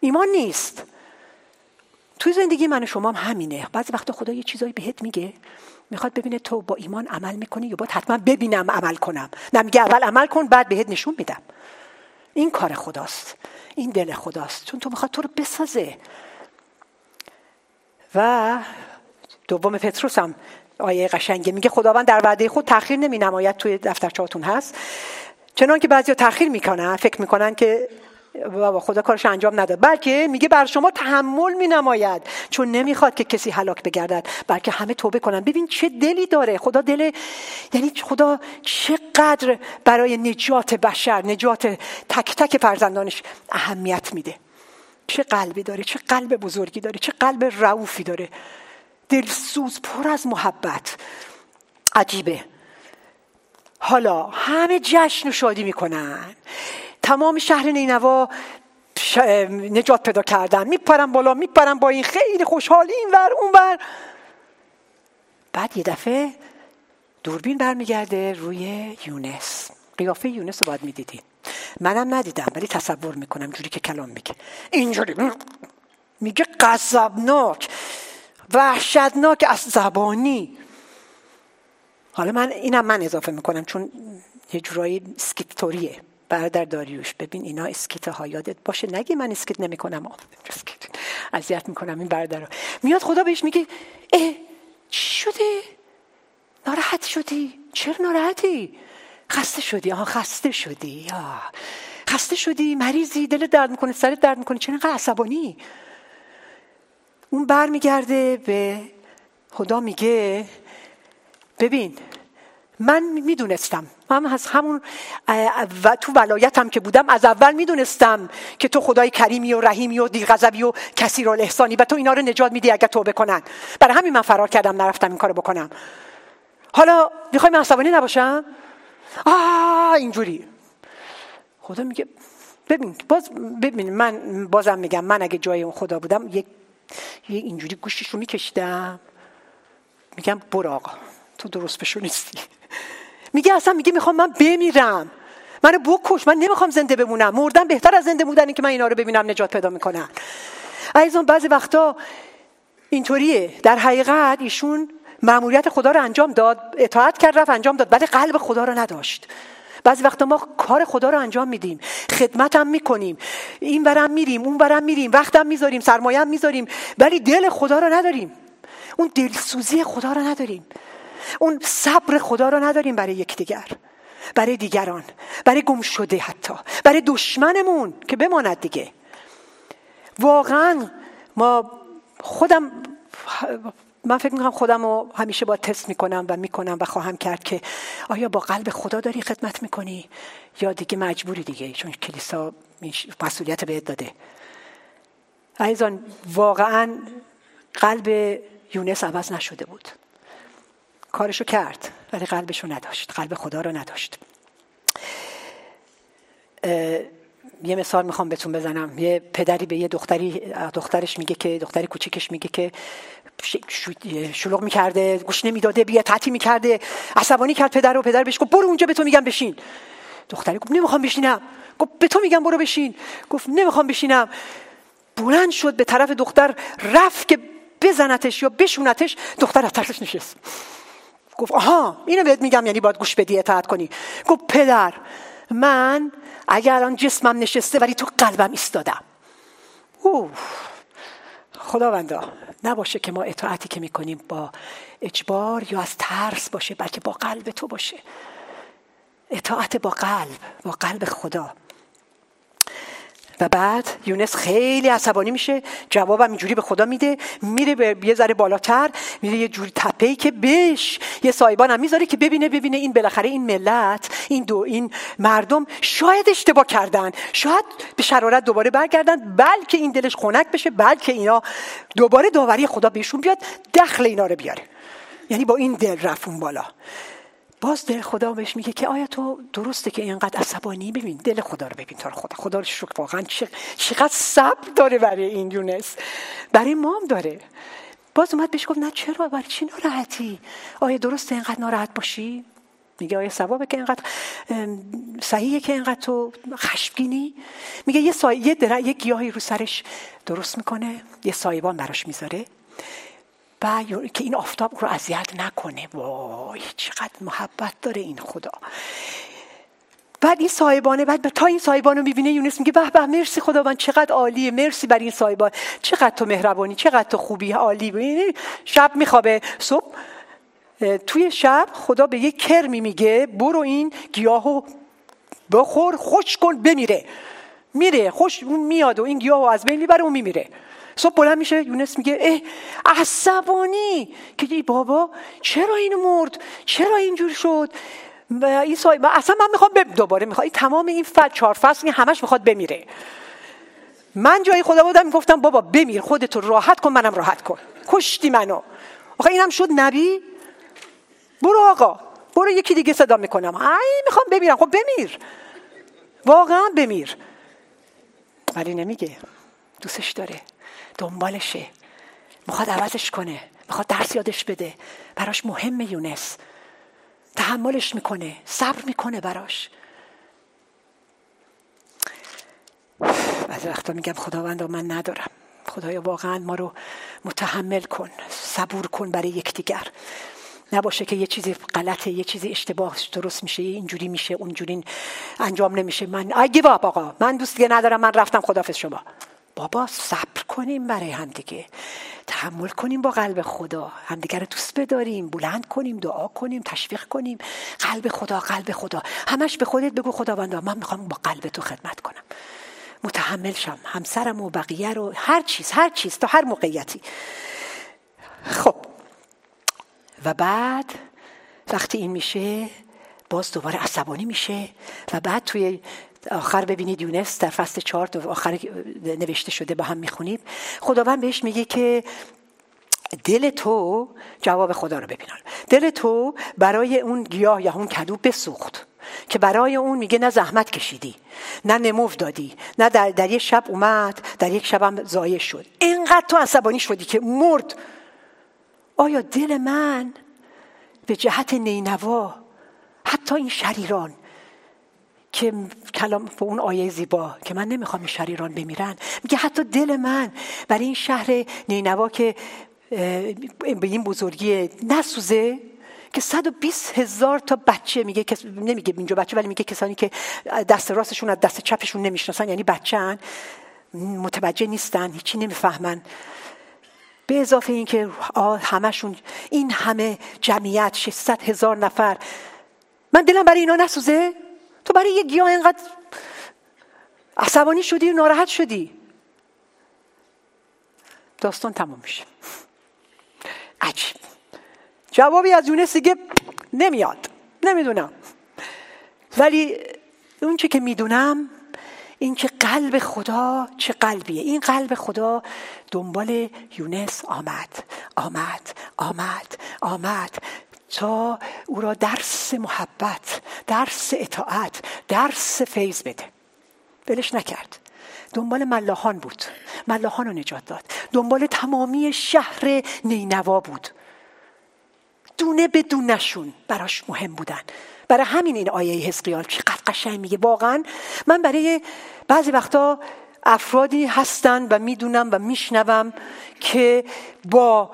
ایمان نیست. توی زندگی من و شما هم همینه. بعضی وقتا خدا یه چیزایی بهت میگه. می‌خواد ببینه تو با ایمان عمل می‌کنی یا باید حتما ببینم عمل کنم. نه میگه اول عمل کن بعد بهت نشون میدم. این کار خداست. این دل خداست. چون تو می‌خواد تو رو بسازه. و دوم پتروس هم آیه قشنگه میگه خداوند در وعده خود تاخیر نمی نماید توی دفترچهاتون هست. چنان که بعضیا تاخیر می‌کنن فکر می‌کنن که خدا کارش انجام نداد. بلکه میگه بر شما تحمل می نماید چون نمی‌خواد که کسی هلاک بگردد بلکه همه توبه کنن ببین چه دلی داره. خدا دل یعنی خدا چقدر برای نجات بشر نجات تک تک فرزندانش اهمیت میده. چه قلبی داره چه قلب بزرگی داره چه قلب رعوفی داره. دلسوز پر از محبت. عجیبه. حالا همه جشن و شادی می‌کنن. تمام شهر نینوا نجات پیدا کردن. میپرم بالا میپرم با این خیلی خوشحال این ور اون ور. بعد یه دفعه دوربین برمیگرده روی یونس. قیافه یونس رو باید می‌دیدین. منم ندیدم ولی تصور می‌کنم جوری که کلام میگه. اینجوری میگه قذبناک وحشتناک عصبانی. حالا من اینم من اضافه می‌کنم چون یه جورایی skit طوریه. برادر داریوش ببین اینا skit ها یادت باشه؟ نگی من skit نمی‌کنم. اذیت می‌کنم این برادر رو میاد خدا بهش میگه اه چی شده؟ ناراحت شدی؟ چرا ناراحتی؟ خسته شدی؟ آها خسته شدی. آه. خسته شدی؟ مریضی؟ دل درد می‌کنه؟ سرت درد می‌کنه؟ چرا اینقدر عصبانی؟ اون برمیگرده به خدا میگه ببین من می‌دونستم من از همون و تو ولایتم که بودم از اول می‌دونستم که تو خدای کریمی و رحیمی و دیغذبی و کسی رو احسانی و تو اینا رو نجات میدی اگر توبه کنن. برای همین من فرار کردم نرفتم این کارو بکنم. حالا می‌خوای من نباشم؟ آه اینجوری. خدا میگه ببین باز ببین من بازم میگم من اگه جای اون خدا بودم یک اینجوری گوشش رو میکشیدم. میگم برو آقا تو درست بشو نیستی. میگه اصلا میگه می‌خوام من بمیرم. منو بکش. من نمی‌خوام زنده بمونم. مردن بهتر از زنده بودن که من اینا رو ببینم نجات پیدا می‌کنن. عزیزان بعضی وقتا اینطوریه. در حقیقت ایشون معمولیت خدا رو انجام داد اطاعت کرد رفت انجام داد ولی قلب خدا رو نداشت. بعضی وقتا ما کار خدا رو انجام میدیم. خدمتم می‌کنیم. این برم میریم اون برم میریم. وقتم می‌ذاریم سرمایه می‌ذاریم. ولی دل خدا رو نداریم. اون دلسوزی خدا رو نداریم. اون صبر خدا رو نداریم برای یکدیگر برای دیگران برای گم شده حتی برای دشمنمون که بماند دیگه. واقعا ما خودم من فکر می‌کنم خودم رو همیشه با تست می‌کنم و می‌کنم و خواهم کرد که آیا با قلب خدا داری خدمت می‌کنی یا دیگه مجبوری دیگه چون کلیسا مسئولیت بهت داده. عزیزان واقعا قلب یونس عوض نشده بود. کارشو کرد ولی قلبشو نداشت قلب خدا رو نداشت. یه مثال می‌خوام بهتون بزنم. یه پدری به یه دختری دخترش میگه که دختری کوچیکش میگه که شلوغ می‌کرده گوش نمی‌داده بیا تعطی می‌کرده عصبانی کرد پدر و پدر بهش گفت برو اونجا به تو میگم بشین. دختری گفت نمی‌خوام بشینم. گفت به تو میگم برو بشین. گفت نمی‌خوام بشینم. بلند شد به طرف دختر رفت که بزنتش یا بشونتش. دختر از ترسش نشست. گفت آها اینو بهت میگم یعنی باید گوش بدی اطاعت کنی. گفت پدر من اگر الان جسمم نشسته ولی تو قلبم ایستادم. خداوندا نباشه که ما اطاعتی که می‌کنیم با اجبار یا از ترس باشه بلکه با قلب تو باشه. اطاعت با قلب با قلب خدا. و بعد یونس خیلی عصبانی میشه جوابم اینجوری به خدا میده میره به یه ذره بالاتر میره یه جوری تپه که بش یه سایبان هم می‌ذاره که ببینه ببینه این بالاخره این ملت این دو این مردم شاید اشتباه کردن شاید به شرارت دوباره برگردن بلکه این دلش خنک بشه بلکه اینا دوباره داوری خدا بهشون بیاد دخل اینا رو بیاره. یعنی با این دل رفون بالا. باز دل خدا بهش میگه که آیا تو درسته که اینقدر عصبانی؟ ببین دل خدا رو ببین تا خدا. خدا رو شکر. واقعا چقدر صبر داره برای این یونس. برای مام داره. باز اومد بهش گفت نه چرا؟ برای چی ناراحتی؟ آیا درسته اینقدر ناراحت باشی؟ میگه آیا ثوابه که اینقدر صحیحه که اینقدر تو خشمگینی؟ میگه یه سایه یه, یه گیاهی رو سرش درست می‌کنه یه سایبان براش می‌ذاره. و که این آفتاب رو اذیت نکنه. وای چقدر محبت داره این خدا. بعد این سایبانه بعد تا این سایبان رو می‌بینه یونس میگه به به مرسی خداوند چقدر عالیه مرسی بر این سایبان چقدر تو مهربانی چقدر تو خوبی عالی. شب میخوابه. صبح توی شب خدا به یک کرمی میگه برو این گیاهو بخور خوش کن بمیره. میره خوش میاد و این گیاهو از بین می‌بره و میمیره. صبح بلند میشه یونس میگه اه عصبانی. که بابا چرا اینو مرد؟ چرا اینجور شد؟ و اصلا من می‌خوام دوباره می‌خوام تمام این فصل چهار فصل همش می‌خواد بمیره. من جای خدا بودم می‌گفتم بابا بمیر خودتو راحت کن منم راحت کن. کشتی منو. آخه اینم شد نبی؟ برو آقا برو یکی دیگه صدا می‌کنم. ای می‌خوام بمیرم. خب بمیر. واقعا بمیر. ولی نمیگه. دوستش داره. دنبالشه می‌خواد عوضش کنه. می‌خواد درس یادش بده. براش مهمه یونس. تحملش می‌کنه. صبر می‌کنه براش. بعضی وقتا میگم خداوند من ندارم. خدایا واقعا ما رو متحمل کن. صبور کن برای یکدیگر. نباشه که یه چیزی غلطه یه چیزی اشتباه درست میشه اینجوری میشه اونجوری انجام نمیشه. من آگی آقا. من دوست دیگه ندارم. من رفتم خدافظ شما. بابا صبر کنیم برای همدیگه. تحمل کنیم با قلب خدا. همدیگه رو دوست بداریم بلند کنیم دعا کنیم تشویق کنیم. قلب خدا قلب خدا. همش به خودت بگو خداوندا من می‌خوام با قلب تو خدمت کنم. متحمل شم. همسرم و بقیه رو هر چیز هر چیز تا هر موقعیتی. خب. و بعد وقتی این میشه باز دوباره عصبانی میشه. و بعد توی آخر ببینید یونس در فصل چهار آخر نوشته شده با هم می‌خونیم خداوند بهش میگه که دل تو جواب خدا رو ببینن دل تو برای اون گیاه یا اون کدو بسوخت که برای اون میگه نه زحمت کشیدی نه نمو دادی نه در, در یه شب اومد در یک شب هم شد. اینقدر تو عصبانی شدی که مرد. آیا دل من به جهت نینوا حتی این شریران که کلام به اون آیه زیبا که من نمی‌خوام این شریران بمیرن میگه حتی دل من برای این شهر نینوا که به این بزرگی نسوزه که 120 هزار تا بچه میگه نمیگه اینجا بچه ولی میگه کسانی که دست راستشون از دست چپشون نمی‌شناسن یعنی بچهن متوجه نیستن هیچی نمی‌فهمن. به اضافه اینکه همشون این همه جمعیت 600 هزار نفر. من دلم برای اینا نسوزه؟ تو برای یه گیاه اینقدر عصبانی شدی و ناراحت شدی. داستان تمام میشه. عجیب. جوابی از یونس دیگه نمیاد. نمی‌دونم. ولی اون چه که می‌دونم این که قلب خدا چه قلبیه. این قلب خدا دنبال یونس آمد آمد آمد آمد. تا او را درس محبت درس اطاعت درس فیض بده. ولش نکرد. دنبال ملاحان بود. ملاحان رو نجات داد. دنبال تمامی شهر نینوا بود. دونه به دونشون براش مهم بودن. برای همین این آیه حزقیال چقدر قشنگ میگه. واقعا من برای بعضی وقتا افرادی هستن و می‌دونم و میشنوم که با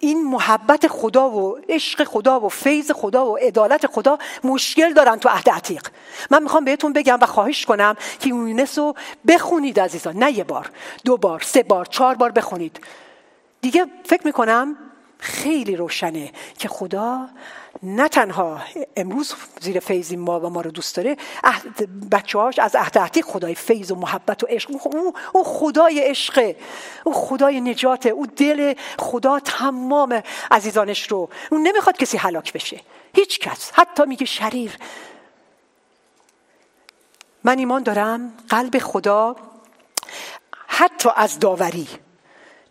این محبت خدا و عشق خدا و فیض خدا و عدالت خدا مشکل دارن تو عهد عتیق. من می‌خوام بهتون بگم و خواهش کنم که یونس رو بخونید عزیزان. نه یه بار دو بار سه بار چهار بار بخونید. دیگه فکر می‌کنم خیلی روشنه که خدا نه تنها امروز زیر فیض ما و ما رو دوست داره بچه هاش از عهد عتیق خدای فیض و محبت و عشق. او خدای عشقه او خدای نجاته او دل خدا تمام عزیزانش رو. اون نمی‌خواد کسی هلاک بشه. هیچ کس. حتی میگه شریر. من ایمان دارم قلب خدا حتی از داوری.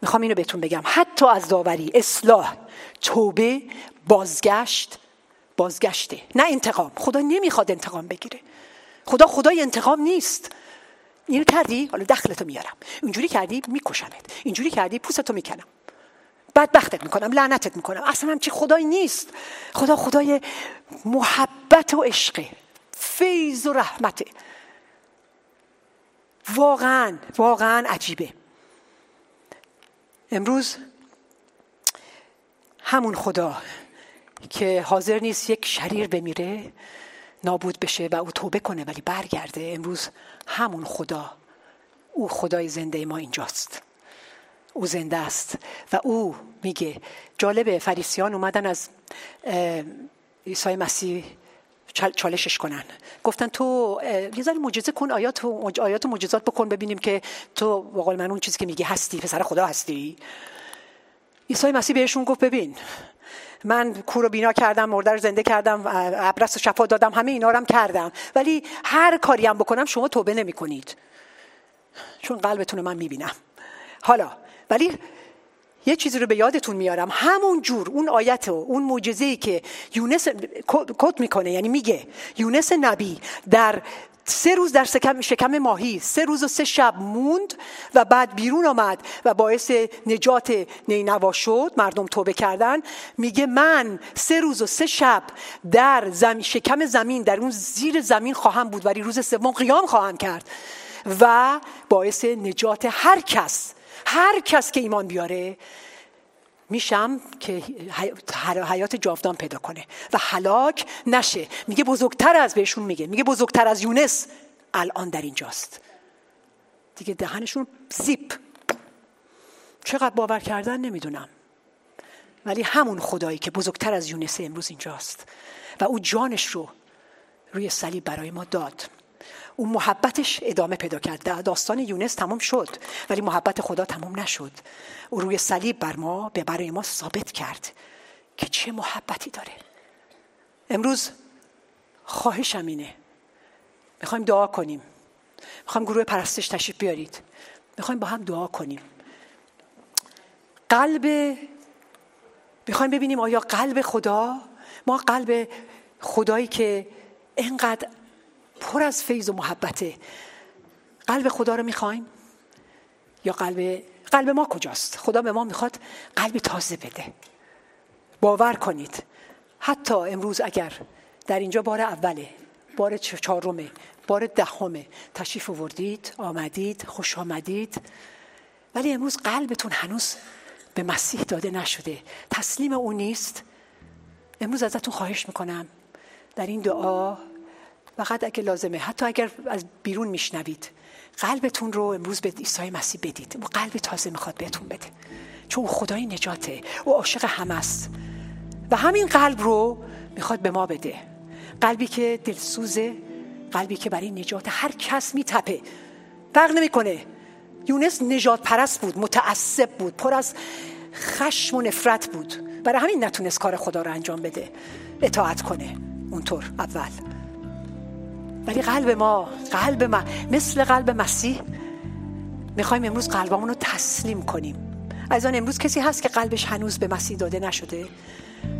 می‌خوام اینو بهتون بگم. حتی از داوری. اصلاح توبه بازگشت بازگشته. نه انتقام. خدا نمی‌خواد انتقام بگیره. خدا خدای انتقام نیست. اینو کردی؟ حالا دخلتو میارم. اینجوری کردی میکشمت. اینجوری کردی پوستتو می‌کنم. بدبختت می‌کنم لعنتت می‌کنم. اصلا همچی خدایی نیست. خدا خدای محبت و عشقه فیض و رحمته واقعا واقعا عجیبه. امروز همون خدا که حاضر نیست یک شریر بمیره نابود بشه و او توبه کنه ولی برگرده. امروز همون خدا او خدای زنده ما اینجاست. او زنده است و او میگه جالبه فریسیان اومدن از عیسی مسیح چالشش کنن. گفتن تو یه ذره معجزه کن آیات و آیات و معجزات بکن ببینیم که تو با من اون چیزی که میگی هستی پسر خدا هستی. عیسی مسیح بهشون گفت ببین من کور رو بینا کردم مرده رو زنده کردم ابرس شفا دادم همه اینا رو هم کردم. ولی هر کاری هم بکنم شما توبه نمی کنید چون قلبتون من می‌بینم. حالا ولی یه چیزی رو به یادتون میارم. همون جور اون آیت و اون معجزه‌ای که یونس کت می‌کنه یعنی میگه یونس نبی در سه روز در شکم ماهی سه روز و سه شب موند و بعد بیرون آمد و باعث نجات نینوا شد مردم توبه کردن. میگه من سه روز و سه شب در شکم زمین در اون زیر زمین خواهم بود ولی روز سوم قیام خواهم کرد و باعث نجات هر کس هر کس که ایمان بیاره میشم که حیات جاودان پیدا کنه. و هلاک نشه. میگه بزرگتر از بهشون میگه. میگه بزرگتر از یونس الان در اینجاست. دیگه دهنشون زیپ. چقدر باور کردن نمی‌دونم. ولی همون خدایی که بزرگتر از یونس امروز اینجاست. و او جانش رو روی صلیب برای ما داد. اون محبتش ادامه پیدا کرد. داستان یونس تمام شد ولی محبت خدا تمام نشد. او روی صلیب بر ما به برای ما ثابت کرد که چه محبتی داره. امروز خواهشم اینه. می‌خوایم دعا کنیم. می‌خوایم گروه پرستش تشریف بیارید. می‌خوایم با هم دعا کنیم. قلب می‌خوایم ببینیم آیا قلب خدا ما قلب خدایی که اینقدر پر از فیض و محبته قلب خدا رو می‌خوایم؟ یا قلب قلب ما کجاست؟ خدا به ما می‌خواد قلب تازه بده. باور کنید. حتی امروز اگر در اینجا بار اوله بار چهارمه بار دهمه تشریف آوردید آمدید خوش آمدید. ولی امروز قلبتون هنوز به مسیح داده نشده. تسلیم او نیست. امروز ازتون خواهش می‌کنم. در این دعا فقط اگه لازمه. حتی اگر از بیرون میشنوید قلبتون رو امروز به عیسی مسیح بدید. او قلب تازه می‌خواد بهتون بده. چون او خدای نجاته. او عاشق همه است. و همین قلب رو می‌خواد به ما بده. قلبی که دلسوزه قلبی که برای نجات هر کس میتپه. فرق نمی‌کنه. یونس نجات پرست بود متعصب بود پر از خشم و نفرت بود. برای همین نتونست کار خدا رو انجام بده. اطاعت کنه. اونطور اول. ولی قلب ما قلب ما مثل قلب مسیح می‌خوایم امروز قلبمون رو تسلیم کنیم. از آن امروز کسی هست که قلبش هنوز به مسیح داده نشده؟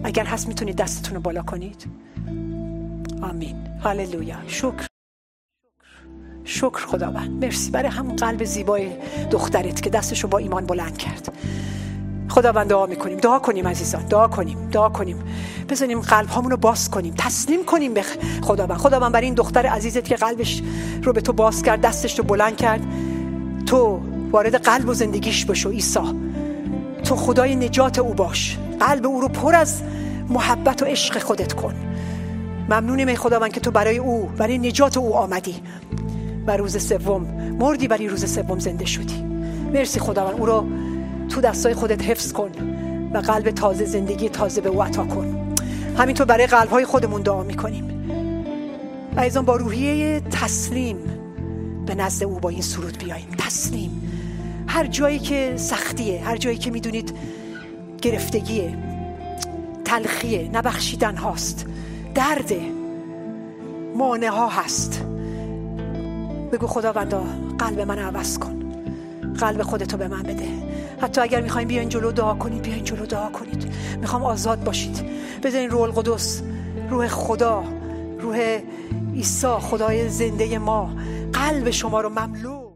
اگر هست می‌تونید دستتون رو بالا کنید. آمین. هاللویا شکر. شکر خداوند. مرسی. برای همون قلب زیبای دخترت که دستش رو با ایمان بلند کرد. خداوند دعا می‌کنیم. دعا کنیم عزیزان. دعا کنیم. دعا کنیم. بزنیم قلب هامون رو باز کنیم. تسلیم کنیم به خداوند. خداوند برای این دختر عزیزت که قلبش رو به تو باز کرد دستش رو بلند کرد. تو وارد قلب و زندگیش بشو عیسی. تو خدای نجات او باش. قلب او رو پر از محبت و عشق خودت کن. ممنونیم ای خداوند که تو برای او برای نجات او آمدی و روز سوم مردی برای روز سوم زنده شدی. مرسی خداوند. او رو تو دستای خودت حفظ کن و قلب تازه زندگی تازه به او عطا کن. همینطور برای قلب های خودمون دعا می‌کنیم. و ایزان با روحیه تسلیم به نزد او با این سرود بیاییم. تسلیم. هر جایی که سختیه هر جایی که می‌دونید گرفتگیه تلخیه نبخشیدن هاست درده مانع ها هست. بگو خداوندا قلب من عوض کن. قلب خودتو به من بده. حتی اگر می‌خوایم بیاین جلو دعا کنید بیاین جلو دعا کنید. می‌خوام آزاد باشید. بذارین روح القدس روح خدا روح عیسی خدای زنده ما. قلب شما رو مملو.